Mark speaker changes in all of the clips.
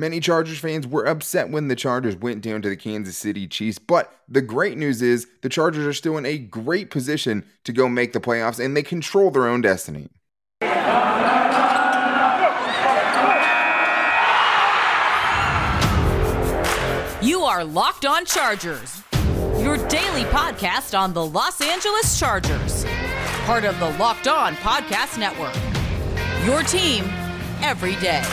Speaker 1: Many Chargers fans were upset when the Chargers went down to the Kansas City Chiefs, but the great news is the Chargers are still in a great position to go make the playoffs and they control their own destiny.
Speaker 2: You are Locked On Chargers, your daily podcast on the Los Angeles Chargers, part of the Locked On Podcast Network. Your team every day.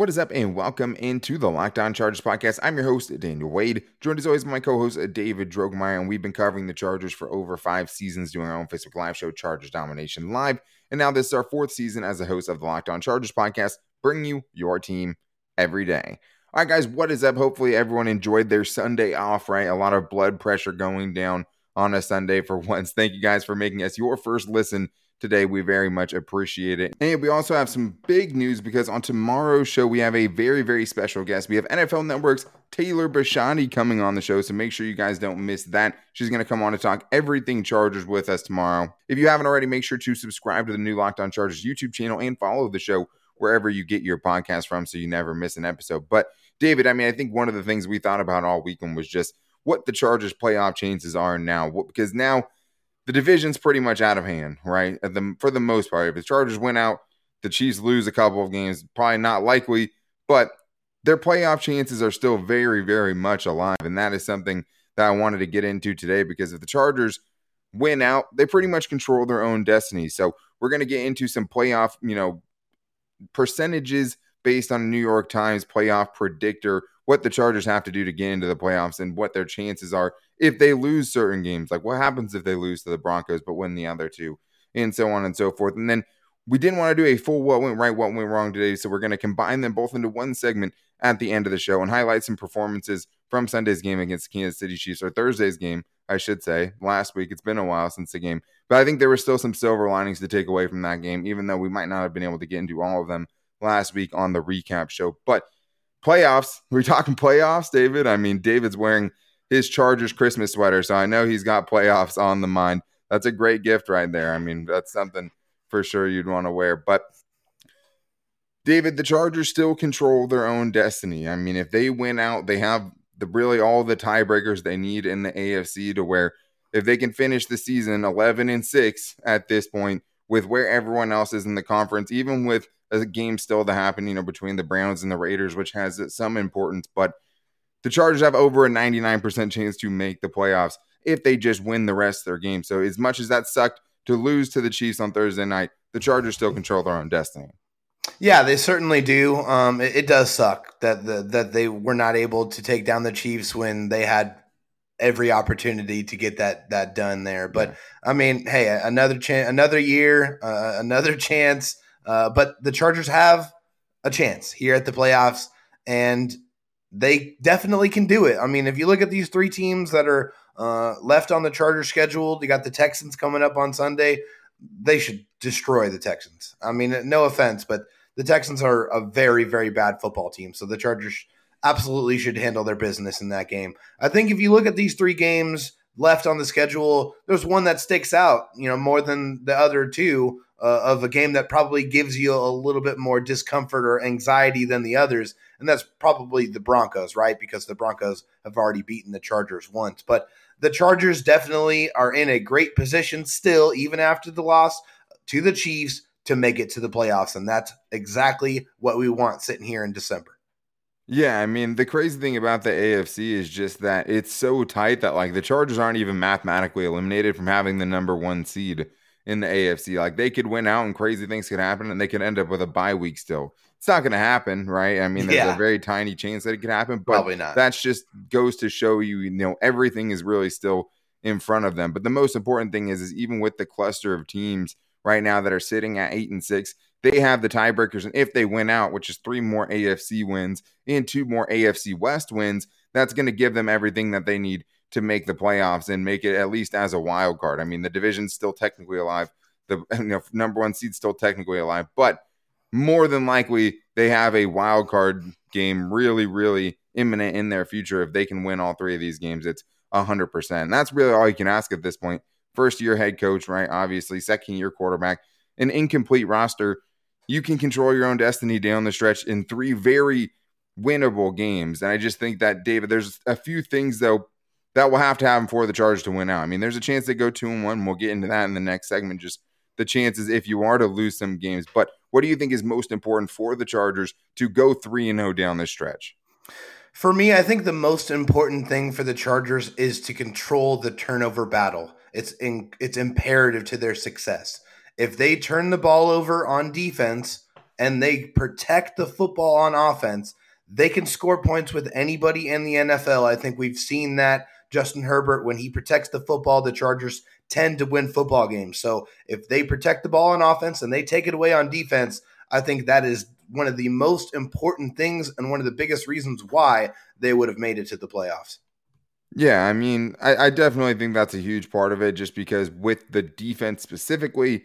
Speaker 1: What is up, and welcome into the Locked On Chargers podcast. I'm your host, Daniel Wade, joined as always by my co host, David Drogemeyer, and we've been covering the Chargers for over five seasons doing our own Facebook Live show, Chargers Domination Live. And now this is our fourth season as a host of the Locked On Chargers podcast, bringing you your team every day. All right, guys, what is up? Hopefully, everyone enjoyed their Sunday off, right? A lot of blood pressure going down on a Sunday for once. Thank you guys for making us your first listen today. We very much appreciate it. And we also have some big news because on tomorrow's show, we have a very, very special guest. We have NFL Network's Taylor Bisciotti coming on the show. So make sure you guys don't miss that. She's going to come on to talk everything Chargers with us tomorrow. If you haven't already, make sure to subscribe to the new Locked On Chargers YouTube channel and follow the show wherever you get your podcast from so you never miss an episode. But David, I mean, I think one of the things we thought about all weekend was just what the Chargers playoff chances are now because now the division's pretty much out of hand, right? The, for the most part, if the Chargers win out, the Chiefs lose a couple of games, probably not likely, but their playoff chances are still very, very much alive. And that is something that I wanted to get into today because if the Chargers win out, they pretty much control their own destiny. So we're going to get into some playoff, you know, percentages based on New York Times playoff predictor, what the Chargers have to do to get into the playoffs and what their chances are if they lose certain games. Like what happens if they lose to the Broncos but win the other two, and so on and so forth. And then we didn't want to do a full what went right, what went wrong today. So we're going to combine them both into one segment at the end of the show and highlight some performances from Sunday's game against the Kansas City Chiefs or Thursday's game, I should say. Last week, it's been a while since the game, but I think there were still some silver linings to take away from that game, even though we might not have been able to get into all of them last week on the recap show. But playoffs, we're talking playoffs, David. I mean, David's wearing his Chargers Christmas sweater, so I know he's got playoffs on the mind. That's a great gift right there. I mean, that's something for sure you'd want to wear. But David, the Chargers still control their own destiny. I mean, if they win out, they have the really all the tiebreakers they need in the AFC to where if they can finish the season 11 and 6 at this point with where everyone else is in the conference, even with a game still to happen, you know, between the Browns and the Raiders, which has some importance, but the Chargers have over a 99% chance to make the playoffs if they just win the rest of their games. So as much as that sucked to lose to the Chiefs on Thursday night, the Chargers still control their own destiny.
Speaker 3: Yeah, they certainly do. Um, it, it, does suck that the, that they were not able to take down the Chiefs when they had every opportunity to get that that done there. But yeah. I mean, hey, another chance, another year, uh, another chance. Uh, but the Chargers have a chance here at the playoffs, and they definitely can do it. I mean, if you look at these three teams that are uh, left on the Chargers schedule, you got the Texans coming up on Sunday. They should destroy the Texans. I mean, no offense, but the Texans are a very, very bad football team. So the Chargers absolutely should handle their business in that game. I think if you look at these three games left on the schedule, there's one that sticks out, you know, more than the other two uh, of a game that probably gives you a little bit more discomfort or anxiety than the others. And that's probably the Broncos, right? Because the Broncos have already beaten the Chargers once. But the Chargers definitely are in a great position still, even after the loss to the Chiefs, to make it to the playoffs. And that's exactly what we want sitting here in December.
Speaker 1: Yeah, I mean, the crazy thing about the AFC is just that it's so tight that like the Chargers aren't even mathematically eliminated from having the number one seed in the AFC. Like they could win out and crazy things could happen and they could end up with a bye week still. It's not going to happen, right? I mean, there's yeah. a very tiny chance that it could happen, but
Speaker 3: Probably not.
Speaker 1: that's just goes to show you, you know, everything is really still in front of them. But the most important thing is, is even with the cluster of teams right now that are sitting at eight and six, they have the tiebreakers. And if they win out, which is three more AFC wins and two more AFC West wins, that's going to give them everything that they need to make the playoffs and make it at least as a wild card. I mean, the division's still technically alive. The you know, number one seed's still technically alive, but more than likely they have a wild card game really, really imminent in their future if they can win all three of these games. It's hundred percent. That's really all you can ask at this point. point first year head coach, right? Obviously, second year quarterback, an incomplete roster. You can control your own destiny down the stretch in three very winnable games. And I just think that, David, there's a few things, though, that will have to happen for the Chargers to win out. I mean, there's a chance they go two and one. We'll get into that in the next segment. Just the chances if you are to lose some games. But what do you think is most important for the Chargers to go three and zero down this stretch?
Speaker 3: For me, I think the most important thing for the Chargers is to control the turnover battle. It's in, it's imperative to their success. If they turn the ball over on defense and they protect the football on offense, they can score points with anybody in the NFL. I think we've seen that Justin Herbert when he protects the football, the Chargers tend to win football games. So if they protect the ball on offense and they take it away on defense, I think that is one of the most important things and one of the biggest reasons why they would have made it to the playoffs.
Speaker 1: Yeah, I mean, I, I, definitely think that's a huge part of it just because with the defense specifically,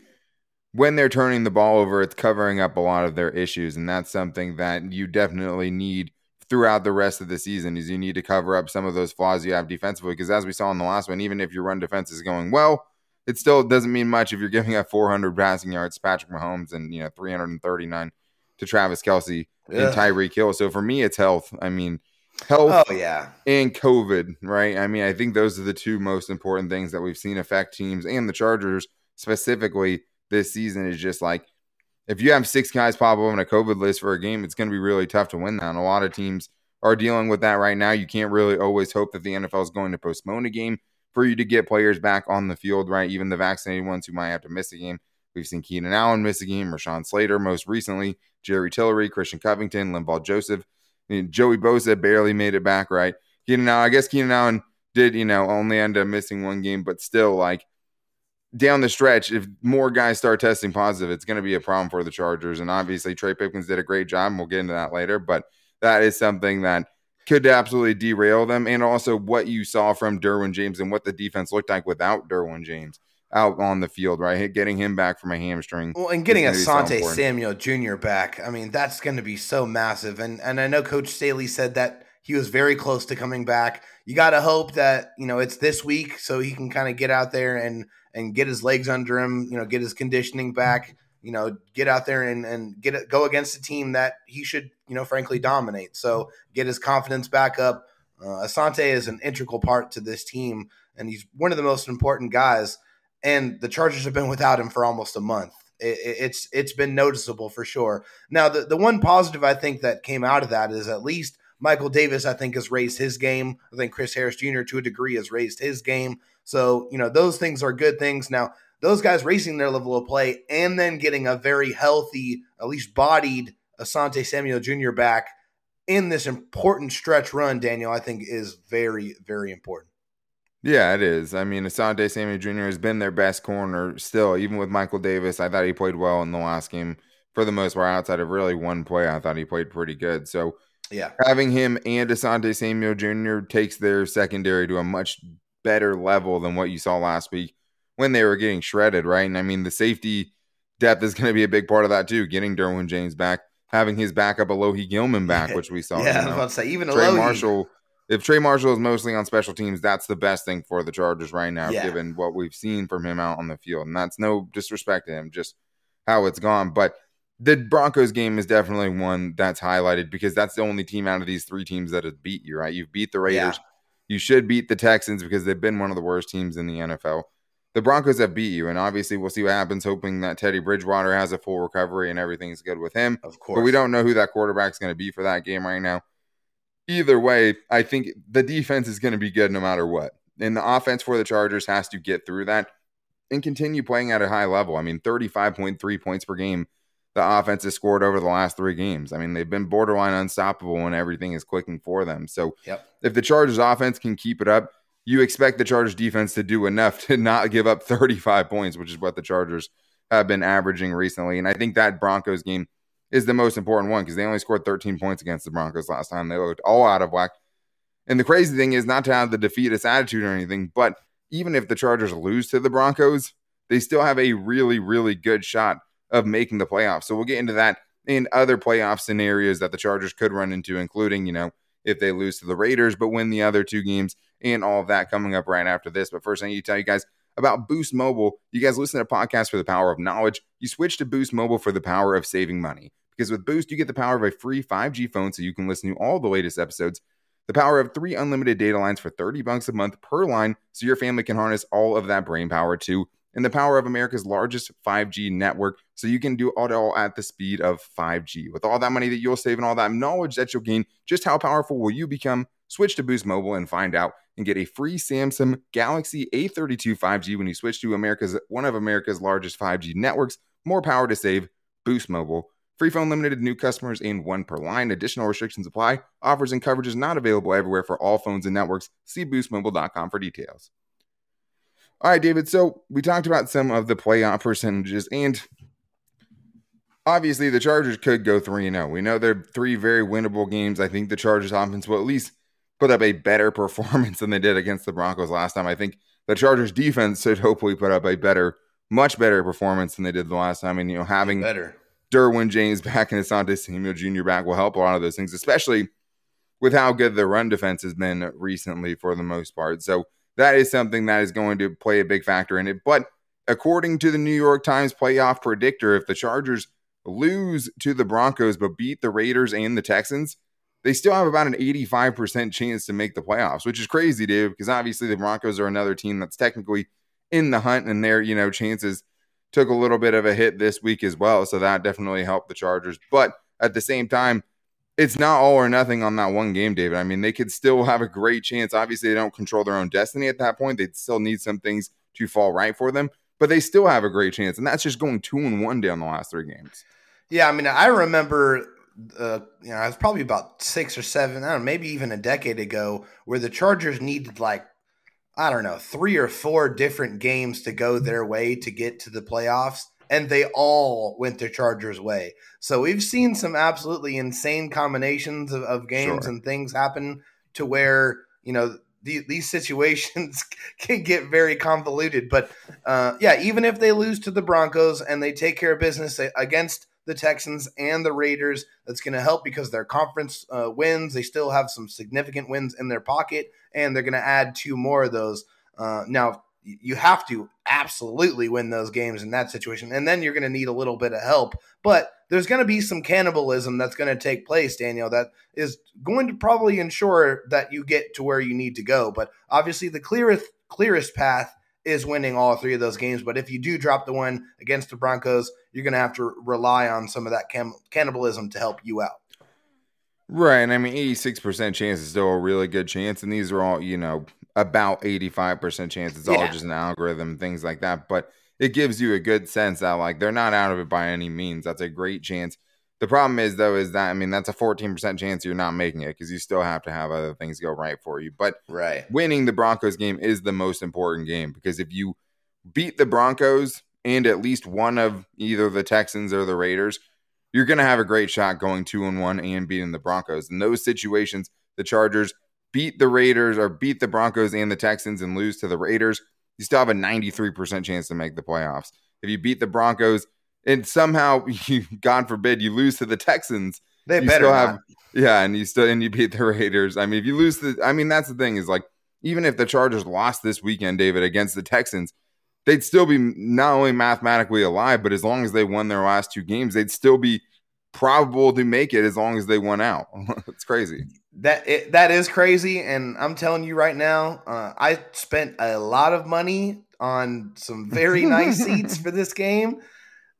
Speaker 1: when they're turning the ball over, it's covering up a lot of their issues. And that's something that you definitely need throughout the rest of the season is you need to cover up some of those flaws you have defensively. Because as we saw in the last one, even if your run defense is going well, it still doesn't mean much if you're giving up 400 passing yards to Patrick Mahomes and you know 339 to Travis Kelce yeah. and Tyreek Hill. So for me, it's health. I mean, health.
Speaker 3: Oh yeah,
Speaker 1: and COVID. Right. I mean, I think those are the two most important things that we've seen affect teams and the Chargers specifically this season. Is just like if you have six guys pop up on a COVID list for a game, it's going to be really tough to win that. And a lot of teams are dealing with that right now. You can't really always hope that the NFL is going to postpone a game for you to get players back on the field, right? Even the vaccinated ones who might have to miss a game. We've seen Keenan Allen miss a game, Rashawn Slater most recently, Jerry Tillery, Christian Covington, Linval Joseph. Joey Bosa barely made it back, right? Keenan Allen, I guess Keenan Allen did, you know, only end up missing one game, but still, like, down the stretch, if more guys start testing positive, it's going to be a problem for the Chargers. And obviously, Trey Pipkins did a great job. And we'll get into that later, but that is something that could absolutely derail them. And also, what you saw from Derwin James and what the defense looked like without Derwin James out on the field, right? Getting him back from a hamstring.
Speaker 3: Well, and getting Asante so Samuel Jr. back, I mean, that's going to be so massive. And and I know Coach Staley said that he was very close to coming back. You got to hope that you know it's this week so he can kind of get out there and and get his legs under him. You know, get his conditioning back. You know, get out there and and get it, go against a team that he should you know frankly dominate. So get his confidence back up. Uh, Asante is an integral part to this team, and he's one of the most important guys. And the Chargers have been without him for almost a month. It, it's it's been noticeable for sure. Now, the the one positive I think that came out of that is at least Michael Davis, I think, has raised his game. I think Chris Harris Jr. to a degree has raised his game. So, you know, those things are good things. Now, those guys raising their level of play and then getting a very healthy, at least bodied Asante Samuel Jr. back in this important stretch run, Daniel, I think is very, very important.
Speaker 1: Yeah, it is. I mean, Asante Samuel Jr. has been their best corner still, even with Michael Davis. I thought he played well in the last game for the most part. Outside of really one play, I thought he played pretty good. So,
Speaker 3: yeah.
Speaker 1: Having him and Asante Samuel Jr. takes their secondary to a much better level than what you saw last week when they were getting shredded, right? And I mean, the safety depth is going to be a big part of that too. Getting Derwin James back, having his backup Alohi Gilman back, which we saw.
Speaker 3: yeah, you know, I was about to say even
Speaker 1: Trey Alohi. Marshall. If Trey Marshall is mostly on special teams, that's the best thing for the Chargers right now, yeah. given what we've seen from him out on the field. And that's no disrespect to him, just how it's gone. But the Broncos game is definitely one that's highlighted because that's the only team out of these three teams that has beat you, right? You've beat the Raiders. Yeah. You should beat the Texans because they've been one of the worst teams in the NFL. The Broncos have beat you, and obviously we'll see what happens, hoping that Teddy Bridgewater has a full recovery and everything's good with him.
Speaker 3: Of course.
Speaker 1: But we don't know who that quarterback's going to be for that game right now. Either way, I think the defense is going to be good no matter what. And the offense for the Chargers has to get through that and continue playing at a high level. I mean, 35.3 points per game the offense has scored over the last three games. I mean, they've been borderline unstoppable when everything is clicking for them. So
Speaker 3: yep.
Speaker 1: if the Chargers offense can keep it up, you expect the Chargers defense to do enough to not give up 35 points, which is what the Chargers have been averaging recently. And I think that Broncos game is the most important one because they only scored 13 points against the Broncos last time. They looked all out of whack. And the crazy thing is not to have the defeatist attitude or anything, but even if the Chargers lose to the Broncos, they still have a really, really good shot of making the playoffs. So we'll get into that in other playoff scenarios that the Chargers could run into, including, you know, if they lose to the Raiders but win the other two games and all of that coming up right after this. But first, I need to tell you guys about Boost Mobile. You guys listen to podcasts for the power of knowledge. You switch to Boost Mobile for the power of saving money. Because with Boost, you get the power of a free 5G phone so you can listen to all the latest episodes, the power of three unlimited data lines for 30 bucks a month per line so your family can harness all of that brain power too, and the power of America's largest 5G network so you can do it all at the speed of 5G. With all that money that you'll save and all that knowledge that you'll gain, just how powerful will you become? Switch to Boost Mobile and find out and get a free Samsung Galaxy A32 5G when you switch to America's one of America's largest 5G networks. More power to save. Boost Mobile. Free phone limited to new customers and one per line. Additional restrictions apply. Offers and coverages not available everywhere for all phones and networks. See boostmobile.com for details. All right, David. So we talked about some of the playoff percentages, and obviously the Chargers could go 3 and 0. We know they're three very winnable games. I think the Chargers offense will at least put up a better performance than they did against the Broncos last time. I think the Chargers defense should hopefully put up a better, much better performance than they did the last time. And, you know, having
Speaker 3: better
Speaker 1: Derwin James back and Asante Samuel Jr. back will help a lot of those things, especially with how good the run defense has been recently for the most part. So that is something that is going to play a big factor in it. But according to the New York Times playoff predictor, if the Chargers lose to the Broncos but beat the Raiders and the Texans, they still have about an 85% chance to make the playoffs, which is crazy, dude, because obviously the Broncos are another team that's technically in the hunt and their, you know, chances – took a little bit of a hit this week as well. So that definitely helped the Chargers. But at the same time, it's not all or nothing on that one game, David. I mean, they could still have a great chance. Obviously, they don't control their own destiny at that point. They still need some things to fall right for them, but they still have a great chance. And that's just going two and one down the last three games.
Speaker 3: Yeah, I mean, I remember, uh, you know, I was probably about six or seven, I don't know, maybe even a decade ago, where the Chargers needed like I don't know, three or four different games to go their way to get to the playoffs, and they all went the Chargers' way. So we've seen some absolutely insane combinations of, of games sure. and things happen to where, you know, the, these situations can get very convoluted. But uh, yeah, even if they lose to the Broncos and they take care of business against the Texans and the Raiders, that's going to help because their conference uh, wins. They still have some significant wins in their pocket and they're going to add two more of those. Uh, now, you have to absolutely win those games in that situation, and then you're going to need a little bit of help. But there's going to be some cannibalism that's going to take place, Daniel, that is going to probably ensure that you get to where you need to go. But obviously, the clearest clearest path is winning all three of those games. But if you do drop the one against the Broncos, you're going to have to rely on some of that cam- cannibalism to help you out.
Speaker 1: Right. And I mean, 86% chance is still a really good chance. And these are all, you know, about 85% chance. It's yeah. all just an algorithm, things like that. But it gives you a good sense that, like, they're not out of it by any means. That's a great chance. The problem is, though, is that, I mean, that's a 14% chance you're not making it because you still have to have other things go right for you. But
Speaker 3: right.
Speaker 1: winning the Broncos game is the most important game because if you beat the Broncos and at least one of either the Texans or the Raiders, you're going to have a great shot going two and one and beating the Broncos. In those situations, the Chargers beat the Raiders or beat the Broncos and the Texans and lose to the Raiders, you still have a 93% chance to make the playoffs. If you beat the Broncos and somehow you, God forbid, you lose to the Texans,
Speaker 3: they better have, not.
Speaker 1: yeah, and you still and you beat the Raiders. I mean, if you lose the, I mean, that's the thing is like even if the Chargers lost this weekend, David, against the Texans, they'd still be not only mathematically alive, but as long as they won their last two games, they'd still be probable to make it as long as they won out. it's crazy.
Speaker 3: That it, that is crazy, and I'm telling you right now, uh, I spent a lot of money on some very nice seats for this game.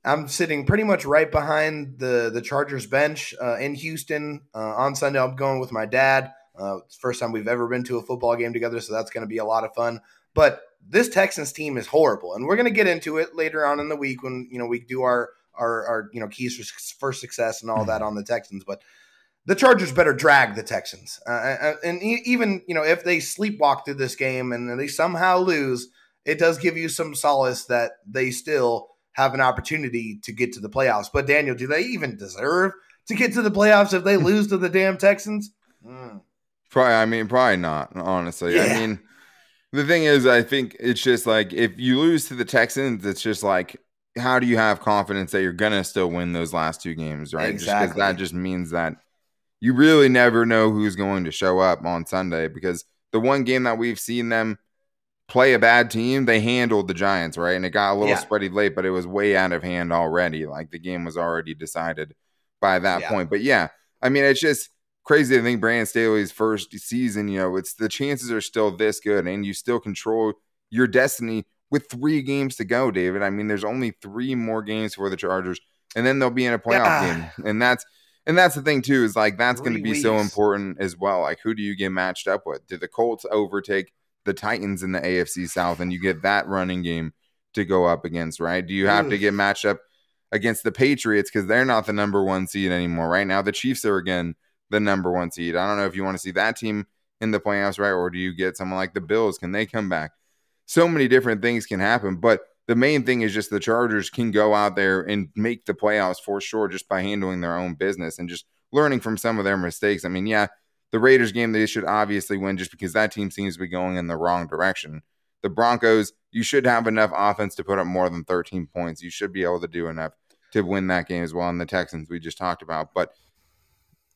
Speaker 3: I'm sitting pretty much right behind the the Chargers bench uh, in Houston uh, on Sunday. I'm going with my dad. Uh, first time we've ever been to a football game together, so that's going to be a lot of fun. But this Texans team is horrible, and we're going to get into it later on in the week when you know we do our our, our you know keys for, for success and all that mm-hmm. on the Texans. But the Chargers better drag the Texans, uh, uh, uh and even you know if they sleepwalk through this game and they somehow lose, it does give you some solace that they still have an opportunity to get to the playoffs. But Daniel, do they even deserve to get to the playoffs if they lose to the damn Texans?
Speaker 1: Mm. Probably, I mean, probably not. Honestly, yeah. I mean the thing is, I think it's just like if you lose to the Texans, it's just like how do you have confidence that you're gonna still win those last two games, right? Exactly. Just because that just means that you really never know who's going to show up on Sunday because the one game that we've seen them play a bad team, they handled the Giants, right? And it got a little
Speaker 3: Yeah.
Speaker 1: spready late, but it was way out of hand already. Like the game was already decided by that
Speaker 3: Yeah.
Speaker 1: point. But yeah, I mean, it's just crazy to think Brandon Staley's first season, you know, it's the chances are still this good and you still control your destiny with three games to go, David. I mean, there's only three more games for the Chargers, and then they'll be in a playoff
Speaker 3: Yeah.
Speaker 1: game. And that's and that's the thing too, is like that's going to be so important as well. Like, who do you get matched up with? Do the Colts overtake the Titans in the AFC South, and you get that running game to go up against, right? Do you have to get matched up against the Patriots because they're not the number one seed anymore? Right now, the Chiefs are again the number one seed. I don't know if you want to see that team in the playoffs, right? Or do you get someone like the Bills? Can they come back? So many different things can happen, but the main thing is just the Chargers can go out there and make the playoffs for sure just by handling their own business and just learning from some of their mistakes. I mean, yeah, the Raiders game they should obviously win just because that team seems to be going in the wrong direction. The Broncos, you should have enough offense to put up more than 13 points. You should be able to do enough to win that game as well. And the Texans we just talked about, but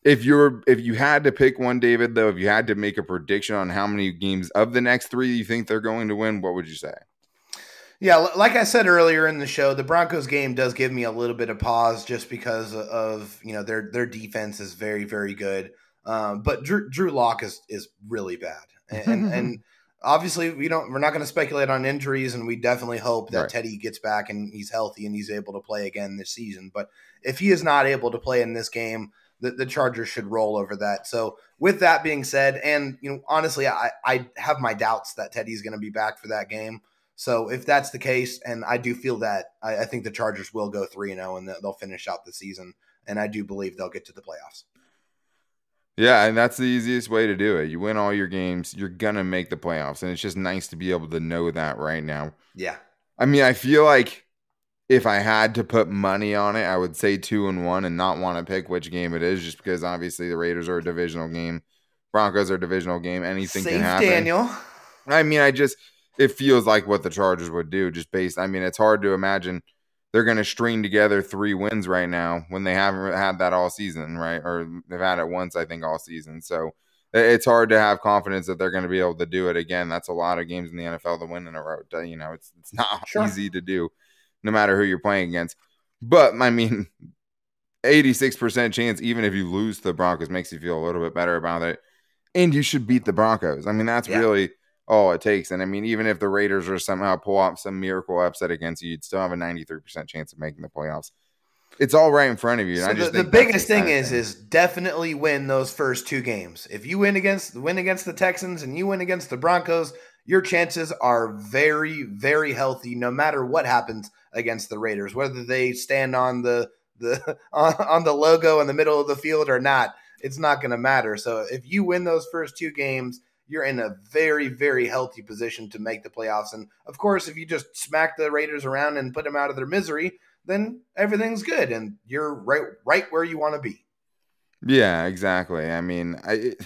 Speaker 1: if you're if you had to pick one, David, though, if you had to make a prediction on how many games of the next three you think they're going to win, what would you say?
Speaker 3: Yeah, like I said earlier in the show, the Broncos game does give me a little bit of pause just because of you know their their defense is very very good, um, but Drew Drew Lock is is really bad, and and, obviously we don't we're not going to speculate on injuries, and we definitely hope that
Speaker 1: Right.
Speaker 3: Teddy gets back and he's healthy and he's able to play again this season. But if he is not able to play in this game, the, the Chargers should roll over that. So with that being said, and you know honestly, I I have my doubts that Teddy's going to be back for that game. So if that's the case, and I do feel that, I, I think the Chargers will go three and zero, and they'll finish out the season. And I do believe they'll get to the playoffs.
Speaker 1: Yeah, and that's the easiest way to do it. You win all your games, you're gonna make the playoffs, and it's just nice to be able to know that right now.
Speaker 3: Yeah,
Speaker 1: I mean, I feel like if I had to put money on it, I would say two and one and not want to pick which game it is, just because obviously the Raiders are a divisional game, Broncos are a divisional game, anything
Speaker 3: Safe
Speaker 1: can happen.
Speaker 3: Daniel.
Speaker 1: I mean, I just it feels like what the Chargers would do, just based. I mean, it's hard to imagine they're going to string together three wins right now when they haven't had that all season, right? Or they've had it once, I think, all season. So it's hard to have confidence that they're going to be able to do it again. That's a lot of games in the NFL to win in a row. You know, it's it's not
Speaker 3: Sure.
Speaker 1: easy to do, no matter who you're playing against. But I mean, 86% chance, even if you lose to the Broncos, makes you feel a little bit better about it. And you should beat the Broncos. I mean, that's
Speaker 3: Yeah.
Speaker 1: really all it takes. And I mean, even if the Raiders are somehow pull off some miracle upset against you, you'd still have a 93% chance of making the playoffs. It's all right in front of you. and
Speaker 3: So
Speaker 1: I just
Speaker 3: the, the biggest thing is is definitely win those first two games. If you win against win against the Texans and you win against the Broncos, your chances are very very healthy no matter what happens against the Raiders, whether they stand on the the on, on the logo in the middle of the field or not. It's not going to matter. So if you win those first two games, you're in a very very healthy position to make the playoffs. And of course, if you just smack the Raiders around and put them out of their misery, then everything's good and you're right right where you want to be.
Speaker 1: Yeah, exactly. I mean, I it-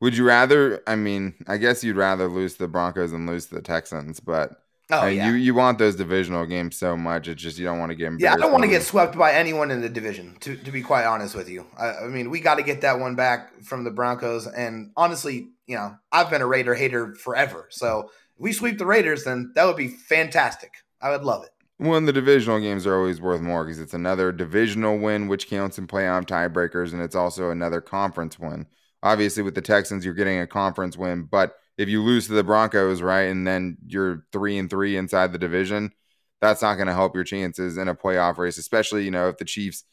Speaker 1: would you rather? I mean, I guess you'd rather lose the Broncos than lose the Texans, but
Speaker 3: Oh yeah.
Speaker 1: you you want those divisional games so much. It's just you don't want to get
Speaker 3: yeah, I don't want to get swept by anyone in the division. To, to be quite honest with you, I, I mean we got to get that one back from the Broncos. And honestly, you know, I've been a Raider hater forever. So if we sweep the Raiders, then that would be fantastic. I would love it.
Speaker 1: Well, the divisional games are always worth more because it's another divisional win, which counts in playoff tiebreakers, and it's also another conference win. Obviously, with the Texans, you're getting a conference win, but if you lose to the Broncos, right, and then you're three and three inside the division, that's not going to help your chances in a playoff race, especially you know if the Chiefs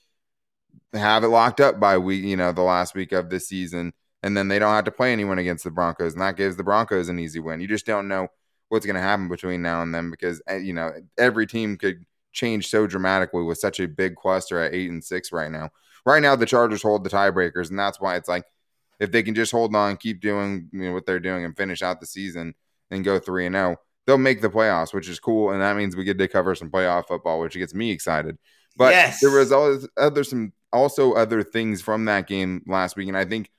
Speaker 1: have it locked up by week, you know, the last week of the season, and then they don't have to play anyone against the Broncos, and that gives the Broncos an easy win. You just don't know what's going to happen between now and then because eh, you know every team could change so dramatically with such a big cluster at eight and six right now. Right now, the Chargers hold the tiebreakers, and that's why it's like if they can just hold on, keep doing you know, what they're doing, and finish out the season and go three and zero, they'll make the playoffs, which is cool, and that means we get to cover some playoff football, which gets me excited. But
Speaker 3: Yes.
Speaker 1: there was other some also other things from that game last week, and I think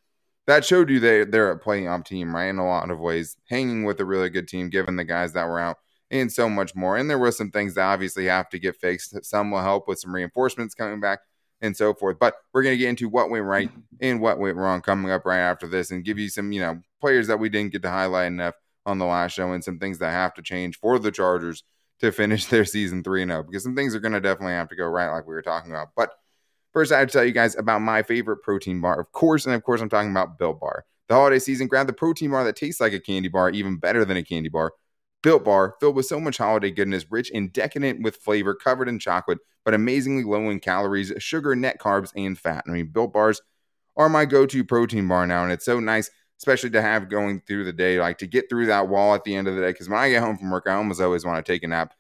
Speaker 1: that showed you they they're a playoff team, right? In a lot of ways, hanging with a really good team, given the guys that were out, and so much more. And there were some things that obviously have to get fixed. Some will help with some reinforcements coming back and so forth. But we're gonna get into what went right and what went wrong coming up right after this, and give you some you know players that we didn't get to highlight enough on the last show and some things that have to change for the Chargers to finish their season 3 and 0 because some things are going to definitely have to go right, like we were talking about. But first, I have to tell you guys about my favorite protein bar, of course. And of course, I'm talking about Built Bar. The holiday season, grab the protein bar that tastes like a candy bar, even better than a candy bar. Built Bar, filled with so much holiday goodness, rich and decadent with flavor, covered in chocolate, but amazingly low in calories, sugar, net carbs, and fat. I mean, Built Bars are my go to protein bar now, and it's so nice especially to have going through the day, like to get through that wall at the end of the day. Because when I get home from work, I almost always want to take a nap.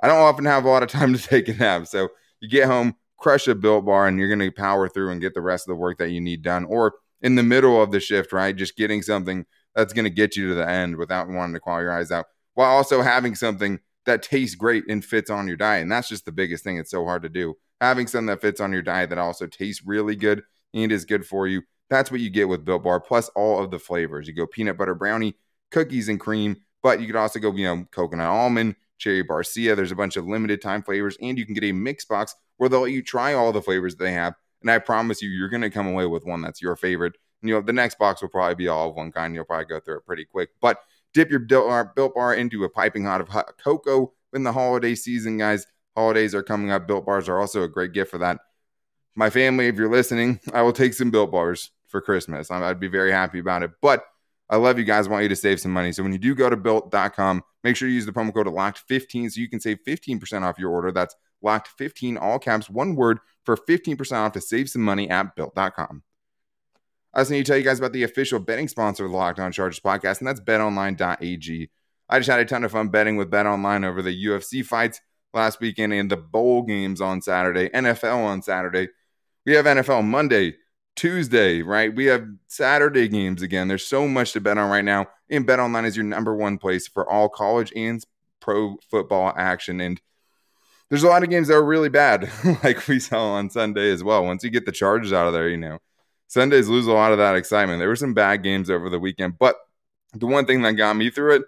Speaker 1: I don't often have a lot of time to take a nap. So you get home, crush a built bar, and you're going to power through and get the rest of the work that you need done. Or in the middle of the shift, right? Just getting something that's going to get you to the end without wanting to call your eyes out, while also having something that tastes great and fits on your diet. And that's just the biggest thing. It's so hard to do. Having something that fits on your diet that also tastes really good and is good for you that's what you get with Built Bar, plus all of the flavors. You go peanut butter brownie, cookies and cream, but you could also go, you know, coconut almond, cherry barcia. There's a bunch of limited time flavors, and you can get a mix box where they'll let you try all the flavors they have. And I promise you, you're going to come away with one that's your favorite. And, you know, the next box will probably be all of one kind. You'll probably go through it pretty quick. But dip your Built Bar into a piping hot of hot cocoa in the holiday season, guys. Holidays are coming up. Built Bars are also a great gift for that. My family, if you're listening, I will take some Built Bars for Christmas. I'd be very happy about it. But I love you guys. I want you to save some money. So when you do go to built.com, make sure you use the promo code locked15 so you can save 15% off your order. That's locked15, all caps, one word for 15% off to save some money at built.com. I just need to tell you guys about the official betting sponsor of the Locked On Chargers podcast, and that's betonline.ag. I just had a ton of fun betting with BetOnline over the UFC fights last weekend and the bowl games on Saturday, NFL on Saturday. We have NFL Monday, Tuesday, right? We have Saturday games again. There's so much to bet on right now. And Bet Online is your number one place for all college and pro football action. And there's a lot of games that are really bad, like we saw on Sunday as well. Once you get the Chargers out of there, you know, Sundays lose a lot of that excitement. There were some bad games over the weekend, but the one thing that got me through it,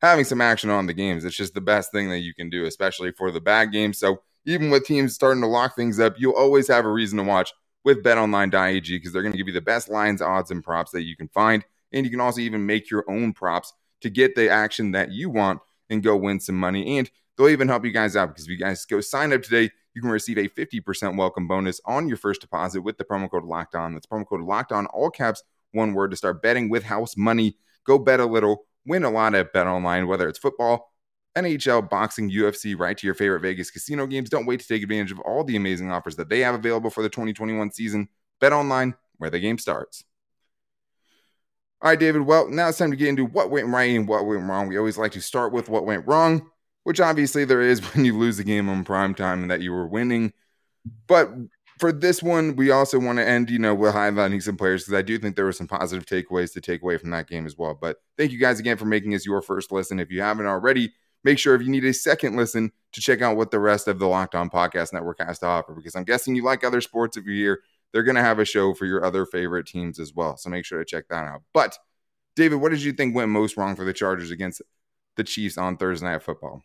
Speaker 1: having some action on the games. It's just the best thing that you can do, especially for the bad games. So even with teams starting to lock things up, you'll always have a reason to watch with betonline.ag because they're going to give you the best lines, odds, and props that you can find. And you can also even make your own props to get the action that you want and go win some money. And they'll even help you guys out because if you guys go sign up today, you can receive a 50% welcome bonus on your first deposit with the promo code locked on. That's promo code locked on, all caps, one word to start betting with house money. Go bet a little, win a lot at Bet Online, whether it's football, NHL, boxing, UFC, right to your favorite Vegas casino games. Don't wait to take advantage of all the amazing offers that they have available for the 2021 season. Bet online where the game starts. All right, David. Well, now it's time to get into what went right and what went wrong. We always like to start with what went wrong, which obviously there is when you lose a game on prime time and that you were winning. But for this one, we also want to end, you know, with highlighting some players because I do think there were some positive takeaways to take away from that game as well. But thank you guys again for making us your first listen. If you haven't already, make sure if you need a second listen to check out what the rest of the Locked On Podcast Network has to offer, because I'm guessing you like other sports. If you're here, they're going to have a show for your other favorite teams as well. So make sure to check that out. But, David, what did you think went most wrong for the Chargers against the Chiefs on Thursday Night Football?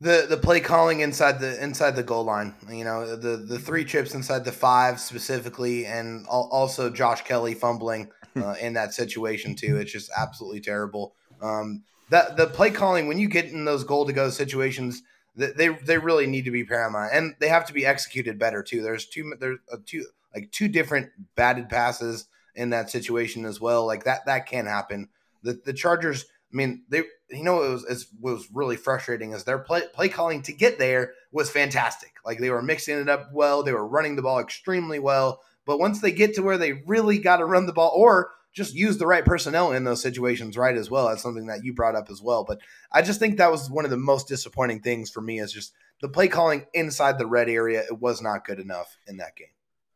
Speaker 3: The the play calling inside the inside the goal line, you know, the the three trips inside the five specifically, and also Josh Kelley fumbling uh, in that situation too. It's just absolutely terrible. Um, that the play calling when you get in those goal to go situations, they they really need to be paramount, and they have to be executed better too. There's two there's a two like two different batted passes in that situation as well. Like that that can happen. The the Chargers, I mean, they you know it was it was really frustrating as their play play calling to get there was fantastic. Like they were mixing it up well, they were running the ball extremely well. But once they get to where they really got to run the ball, or just use the right personnel in those situations right as well. That's something that you brought up as well. But I just think that was one of the most disappointing things for me is just the play calling inside the red area. It was not good enough in that game.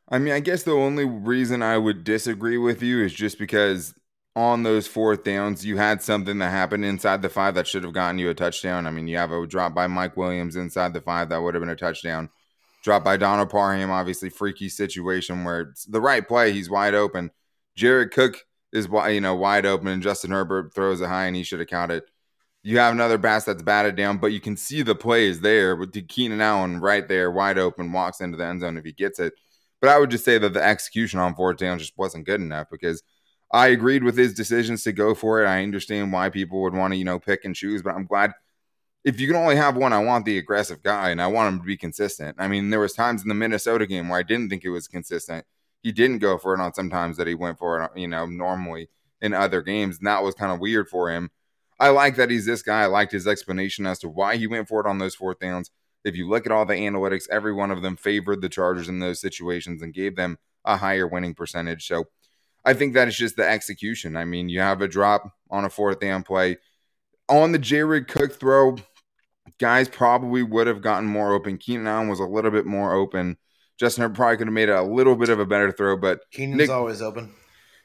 Speaker 1: I mean, I guess the only reason I would disagree with you is just because on those fourth downs, you had something that happened inside the five that should have gotten you a touchdown. I mean, you have a drop by Mike Williams inside the five that would have been a touchdown. Drop by Donald Parham, obviously freaky situation where it's the right play. He's wide open. Jared Cook is you know wide open, and Justin Herbert throws it high, and he should have it. You have another pass that's batted down, but you can see the play is there with Keenan Allen right there, wide open, walks into the end zone if he gets it. But I would just say that the execution on fourth down just wasn't good enough because I agreed with his decisions to go for it. I understand why people would want to, you know, pick and choose, but I'm glad if you can only have one, I want the aggressive guy and I want him to be consistent. I mean, there was times in the Minnesota game where I didn't think it was consistent. He didn't go for it on some times that he went for it, you know, normally in other games. And that was kind of weird for him. I like that he's this guy. I liked his explanation as to why he went for it on those fourth downs. If you look at all the analytics, every one of them favored the Chargers in those situations and gave them a higher winning percentage. So I think that is just the execution. I mean, you have a drop on a fourth down play. On the Jared Cook throw, guys probably would have gotten more open. Keenan Allen was a little bit more open. Justin Herbert probably could have made a little bit of a better throw, but
Speaker 3: Keenan's Nick, always open.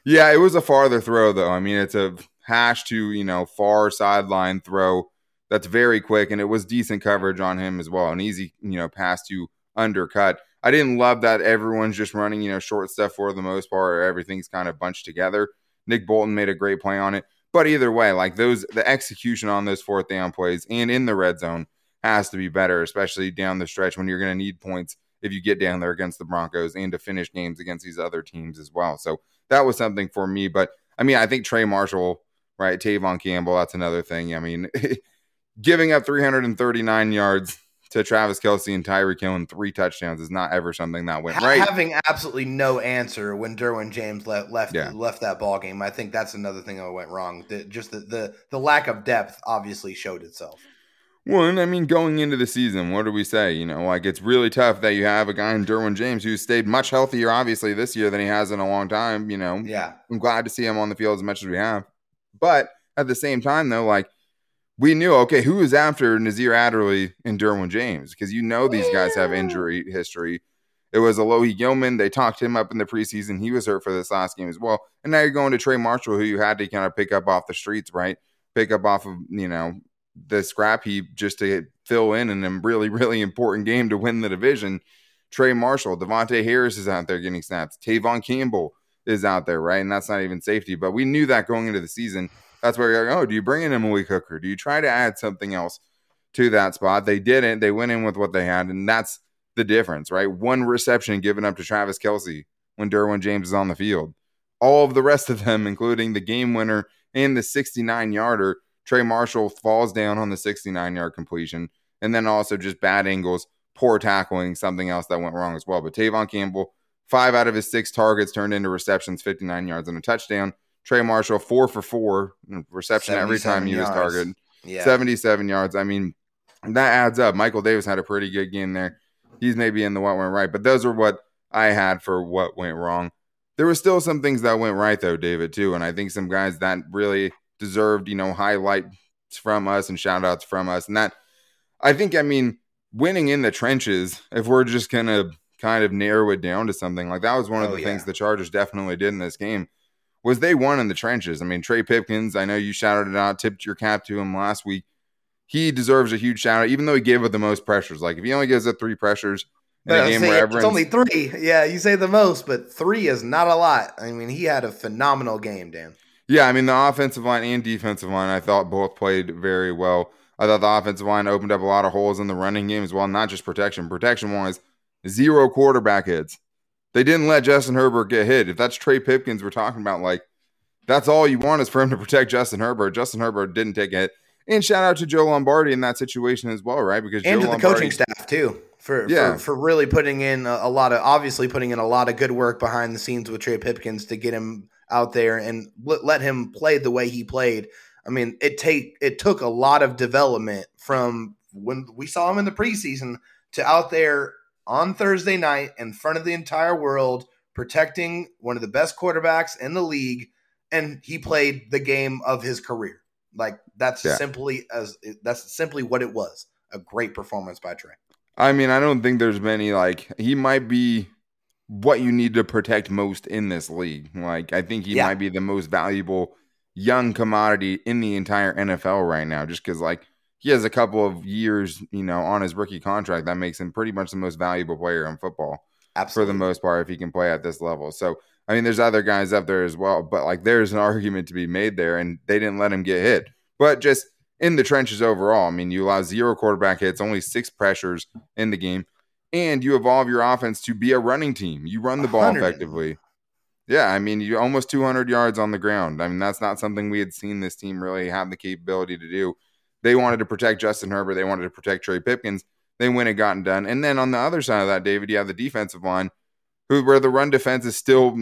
Speaker 1: Yeah, it was a farther throw though. I mean, it's a hash to you know far sideline throw that's very quick, and it was decent coverage on him as well, an easy you know pass to undercut. I didn't love that everyone's just running you know short stuff for the most part, or everything's kind of bunched together. Nick Bolton made a great play on it. But either way, like those, the execution on those fourth down plays and in the red zone has to be better, especially down the stretch when you're going to need points if you get down there against the Broncos and to finish games against these other teams as well. So that was something for me. But I mean, I think Trey Marshall, right? Tevaughn Campbell, that's another thing. I mean, giving up 339 yards to Travis Kelce and Tyreek Hill and three touchdowns is not ever something that went right.
Speaker 3: Having absolutely no answer when Derwin James left left, yeah. left that ball game, I think that's another thing that went wrong. The, just the, the the lack of depth obviously showed itself.
Speaker 1: Well, I mean, going into the season, what do we say? You know, like it's really tough that you have a guy in Derwin James who's stayed much healthier, obviously, this year than he has in a long time. You know,
Speaker 3: yeah,
Speaker 1: I'm glad to see him on the field as much as we have. But at the same time, though, like we knew, okay, who is after Nasir Adderley and Derwin James? Because you know these guys have injury history. It was Alohi Gilman. They talked him up in the preseason. He was hurt for this last game as well. And now you're going to Trey Marshall, who you had to kind of pick up off the streets, right? Pick up off of, you know, the scrap heap just to fill in in a really, really important game to win the division. Trey Marshall, Davontae Harris is out there getting snaps. Tevaughn Campbell is out there, right? And that's not even safety. But we knew that going into the season. That's where you're like, oh, do you bring in a Malik Hooker? Do you try to add something else to that spot? They didn't. They went in with what they had, and that's the difference, right? One reception given up to Travis Kelce when Derwin James is on the field. All of the rest of them, including the game winner and the 69 yarder, Trey Marshall falls down on the 69 yard completion, and then also just bad angles, poor tackling, something else that went wrong as well. But Tevaughn Campbell, five out of his six targets turned into receptions, 59 yards and a touchdown. Trey Marshall, four for four reception every time he yards. was targeted. Yeah. 77 yards. I mean, that adds up. Michael Davis had a pretty good game there. He's maybe in the what went right, but those are what I had for what went wrong. There were still some things that went right though, David, too. And I think some guys that really deserved, you know, highlights from us and shout outs from us. And that I think, I mean, winning in the trenches, if we're just gonna kind of narrow it down to something, like that was one of oh, the yeah. things the Chargers definitely did in this game was they won in the trenches. I mean, Trey Pipkins, I know you shouted it out, tipped your cap to him last week. He deserves a huge shout out, even though he gave up the most pressures. Like if he only gives up three pressures in a game where
Speaker 3: it's only three. Yeah, you say the most, but three is not a lot. I mean, he had a phenomenal game, Dan.
Speaker 1: Yeah, I mean the offensive line and defensive line, I thought both played very well. I thought the offensive line opened up a lot of holes in the running game as well, not just protection. Protection wise, zero quarterback hits. They didn't let Justin Herbert get hit. If that's Trey Pipkins we're talking about, like that's all you want is for him to protect Justin Herbert. Justin Herbert didn't take it. And shout out to Joe Lombardi in that situation as well, right?
Speaker 3: Because and Joe to the Lombardi, coaching staff too for, yeah. for for really putting in a, a, lot of obviously putting in a lot of good work behind the scenes with Trey Pipkins to get him out there and let, let him play the way he played. I mean, it take it took a lot of development from when we saw him in the preseason to out there on Thursday night in front of the entire world, protecting one of the best quarterbacks in the league, and he played the game of his career. Like that's yeah. simply as that's simply what it was. A great performance by Trey.
Speaker 1: I mean, I don't think there's many like he might be what you need to protect most in this league. Like I think he yeah. might be the most valuable young commodity in the entire NFL right now just cuz like he has a couple of years, you know, on his rookie contract that makes him pretty much the most valuable player in football. Absolutely. For the most part, if he can play at this level. So, I mean, there's other guys up there as well, but like there's an argument to be made there, and they didn't let him get hit. But just in the trenches overall, I mean, you allow zero quarterback hits, only six pressures in the game, and you evolve your offense to be a running team. You run the ball 100. effectively. Yeah, I mean, you almost 200 yards on the ground. I mean, that's not something we had seen this team really have the capability to do. They wanted to protect Justin Herbert. They wanted to protect Trey Pipkins. They went and gotten done. And then on the other side of that, David, you have the defensive line, who where the run defense is still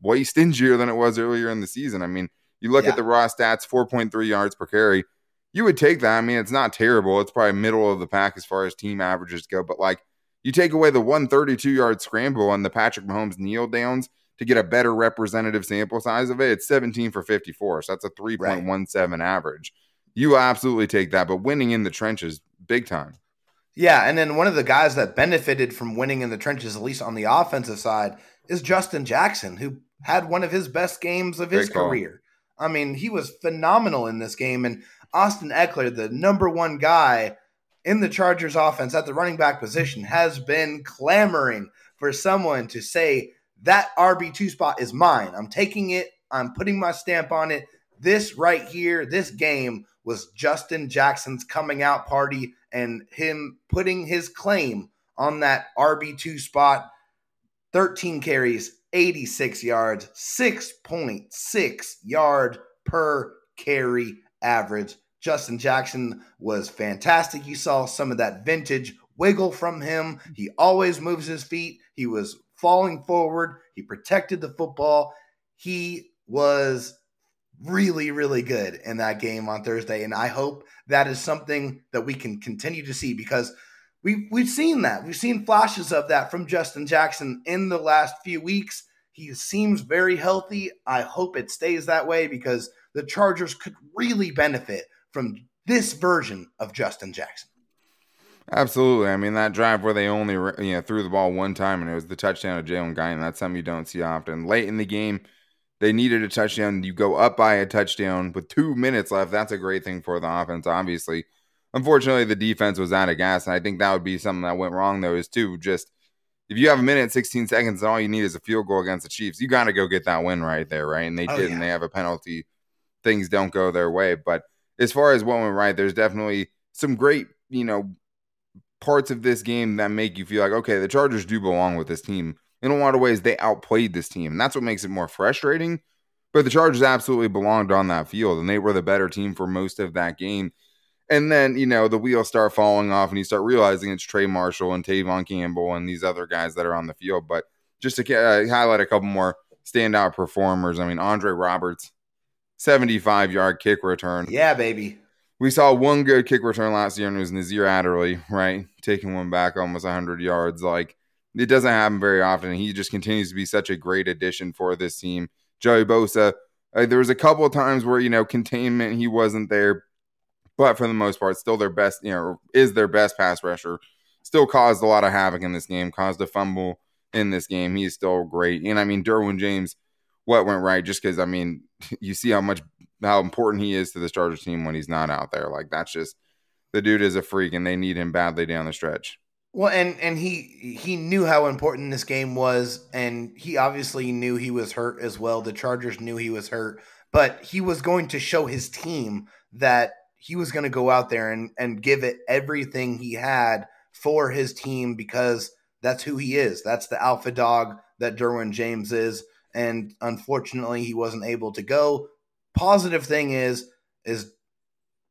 Speaker 1: way stingier than it was earlier in the season. I mean, you look
Speaker 3: Yeah.
Speaker 1: at the raw stats, 4.3 yards per carry. You would take that. I mean, it's not terrible. It's probably middle of the pack as far as team averages go. But like, you take away the 132 yard scramble and the Patrick Mahomes kneel downs to get a better representative sample size of it, it's 17 for 54. So that's a 3.17 average. You absolutely take that. But winning in the trenches, big time.
Speaker 3: Yeah, and then one of the guys that benefited from winning in the trenches, at least on the offensive side, is Justin Jackson, who had one of his best games of his career. I mean, he was phenomenal in this game. And Austin Ekeler, the number one guy in the Chargers offense at the running back position, has been clamoring for someone to say, that RB2 spot is mine. I'm taking it, I'm putting my stamp on it. This right here, this game was Justin Jackson's coming out party and him putting his claim on that RB2 spot. 13 carries, 86 yards, 6.6 yard per carry average. Justin Jackson was fantastic. You saw some of that vintage wiggle from him. He always moves his feet. He was falling forward. He protected the football. He was really, really good in that game on Thursday. And I hope that is something that we can continue to see because we we've seen that. We've seen flashes of that from Justin Jackson in the last few weeks. He seems very healthy. I hope it stays that way because the Chargers could really benefit from this version of Justin Jackson.
Speaker 1: Absolutely. I mean, that drive where they only you know threw the ball one time and it was the touchdown of Jalen Guy, and that's something you don't see often. Late in the game, they needed a touchdown. You go up by a touchdown with two minutes left. That's a great thing for the offense, obviously. Unfortunately, the defense was out of gas, and I think that would be something that went wrong though. Is too just if you have a minute 16 seconds and all you need is a field goal against the Chiefs, you got to go get that win right there, right? And they
Speaker 3: Oh,
Speaker 1: did,
Speaker 3: yeah.
Speaker 1: and they have a penalty. Things don't go their way, but as far as what went right, there's definitely some great, you know, parts of this game that make you feel like, okay, the Chargers do belong with this team. In a lot of ways, they outplayed this team. And that's what makes it more frustrating. But the Chargers absolutely belonged on that field, and they were the better team for most of that game. And then, you know, the wheels start falling off, and you start realizing it's Trey Marshall and Tevaughn Campbell and these other guys that are on the field. But just to uh, highlight a couple more standout performers, I mean, Andre Roberts, 75 yard kick return.
Speaker 3: Yeah, baby.
Speaker 1: We saw one good kick return last year, and it was Nasir Adderley, right? Taking one back almost 100 yards. Like, it doesn't happen very often. He just continues to be such a great addition for this team. Joey Bosa, uh, there was a couple of times where, you know, containment, he wasn't there, but for the most part, still their best, you know, is their best pass rusher. Still caused a lot of havoc in this game, caused a fumble in this game. He's still great. And I mean, Derwin James, what went right? Just because, I mean, you see how much how important he is to the Chargers team when he's not out there. Like that's just the dude is a freak, and they need him badly down the stretch.
Speaker 3: Well, and and he he knew how important this game was, and he obviously knew he was hurt as well. The Chargers knew he was hurt, but he was going to show his team that he was going to go out there and and give it everything he had for his team because that's who he is. That's the alpha dog that Derwin James is, and unfortunately, he wasn't able to go. Positive thing is is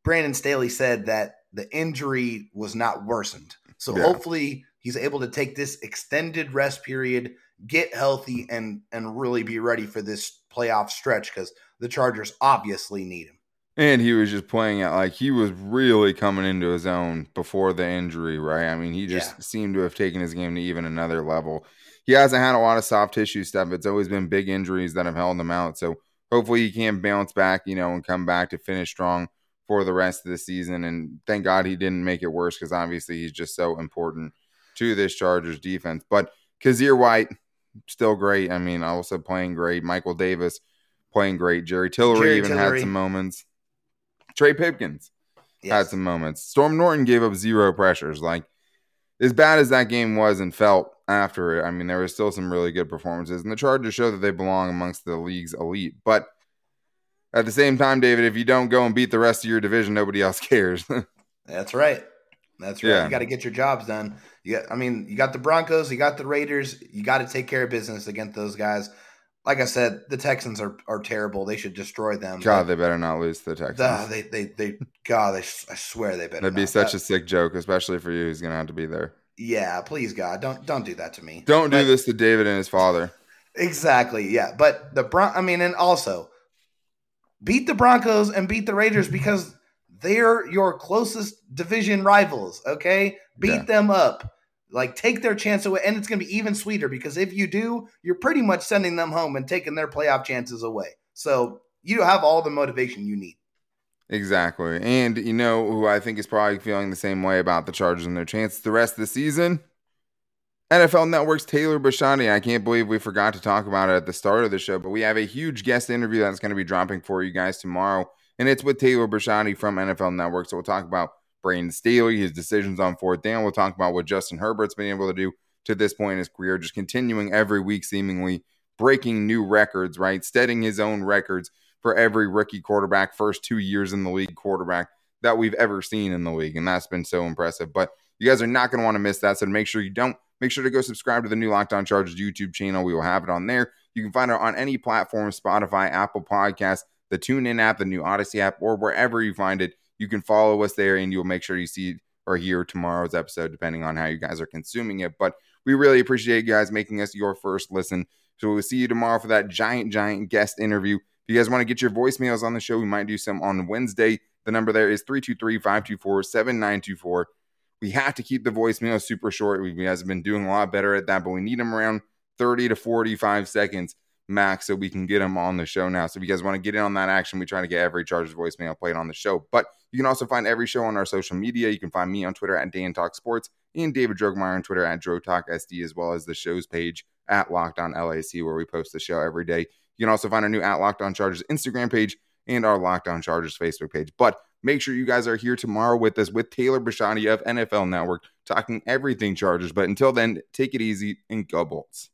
Speaker 3: Brandon Staley said that the injury was not worsened. So
Speaker 1: Yeah.
Speaker 3: hopefully he's able to take this extended rest period, get healthy, and and really be ready for this playoff stretch because the Chargers obviously need him.
Speaker 1: And he was just playing it like he was really coming into his own before the injury, right? I mean, he just
Speaker 3: Yeah.
Speaker 1: seemed to have taken his game to even another level. He hasn't had a lot of soft tissue stuff. It's always been big injuries that have held him out. So hopefully he can bounce back, you know, and come back to finish strong for the rest of the season. And thank God he didn't make it worse because obviously he's just so important to this Chargers defense. But Kyzir White, still great. I mean, also playing great. Michael Davis playing great. Jerry Tillery
Speaker 3: Jerry
Speaker 1: even
Speaker 3: Tillery.
Speaker 1: had some moments. Trey Pipkins had some moments. Storm Norton gave up zero pressures. Like as bad as that game was and felt after it, I mean, there was still some really good performances, and the Chargers show that they belong amongst the league's elite. But at the same time, David, if you don't go and beat the rest of your division, nobody else cares.
Speaker 3: That's right. That's right.
Speaker 1: Yeah.
Speaker 3: You got to get your jobs done. You got, I mean, you got the Broncos, you got the Raiders. You got to take care of business against those guys. like I said, the Texans are, are terrible. They should destroy them.
Speaker 1: God, they better not lose to the Texans.
Speaker 3: Uh, they, they, they, God, they, I swear they better.
Speaker 1: That'd be
Speaker 3: not.
Speaker 1: such
Speaker 3: That-
Speaker 1: a sick joke, especially for you. Who's gonna have to be there.
Speaker 3: yeah. Please, God, don't don't do that to me.
Speaker 1: Don't do this to David and his father.
Speaker 3: Exactly. Yeah, but the Bron. I mean, and also beat the Broncos and beat the Raiders because they're your closest division rivals. Okay, beat
Speaker 1: Yeah.
Speaker 3: them up. Like take their chance away, and it's going to be even sweeter because if you do, you're pretty much sending them home and taking their playoff chances away. So you have all the motivation you need.
Speaker 1: Exactly. And you know who I think is probably feeling the same way about the Chargers and their chances the rest of the season? NFL Network's Taylor Bisciotti. I can't believe we forgot to talk about it at the start of the show, but we have a huge guest interview that's going to be dropping for you guys tomorrow. And it's with Taylor Bisciotti from NFL Network. So we'll talk about Brandon Staley, his decisions on fourth down. We'll talk about what Justin Herbert's been able to do to this point in his career, just continuing every week, seemingly breaking new records, right? Setting his own records for every rookie quarterback, first two years in the league quarterback that we've ever seen in the league. And that's been so impressive. But you guys are not going to want to miss that. So make sure you don't. Make sure to go subscribe to the new Locked On Chargers YouTube channel. We will have it on there. You can find it on any platform Spotify, Apple Podcasts, the TuneIn app, the new Odyssey app, or wherever you find it. You can follow us there and you'll make sure you see or hear tomorrow's episode, depending on how you guys are consuming it. But we really appreciate you guys making us your first listen. So we'll see you tomorrow for that giant, giant guest interview. If you guys want to get your voicemails on the show, we might do some on Wednesday. The number there is 323 524 7924. We have to keep the voicemails super short. We guys have been doing a lot better at that, but we need them around 30 to 45 seconds max so we can get them on the show now. So if you guys want to get in on that action, we try to get every Chargers voicemail played on the show. But you can also find every show on our social media. You can find me on Twitter at Dan Talk Sports and David Drogmeyer on Twitter at Dro Talk SD, as well as the show's page at Locked On LAC, where we post the show every day. You can also find our new at Locked On Chargers Instagram page and our Locked On Chargers Facebook page. But make sure you guys are here tomorrow with us with Taylor Bisciotti of NFL Network talking everything Chargers. But until then, take it easy and go Bolts.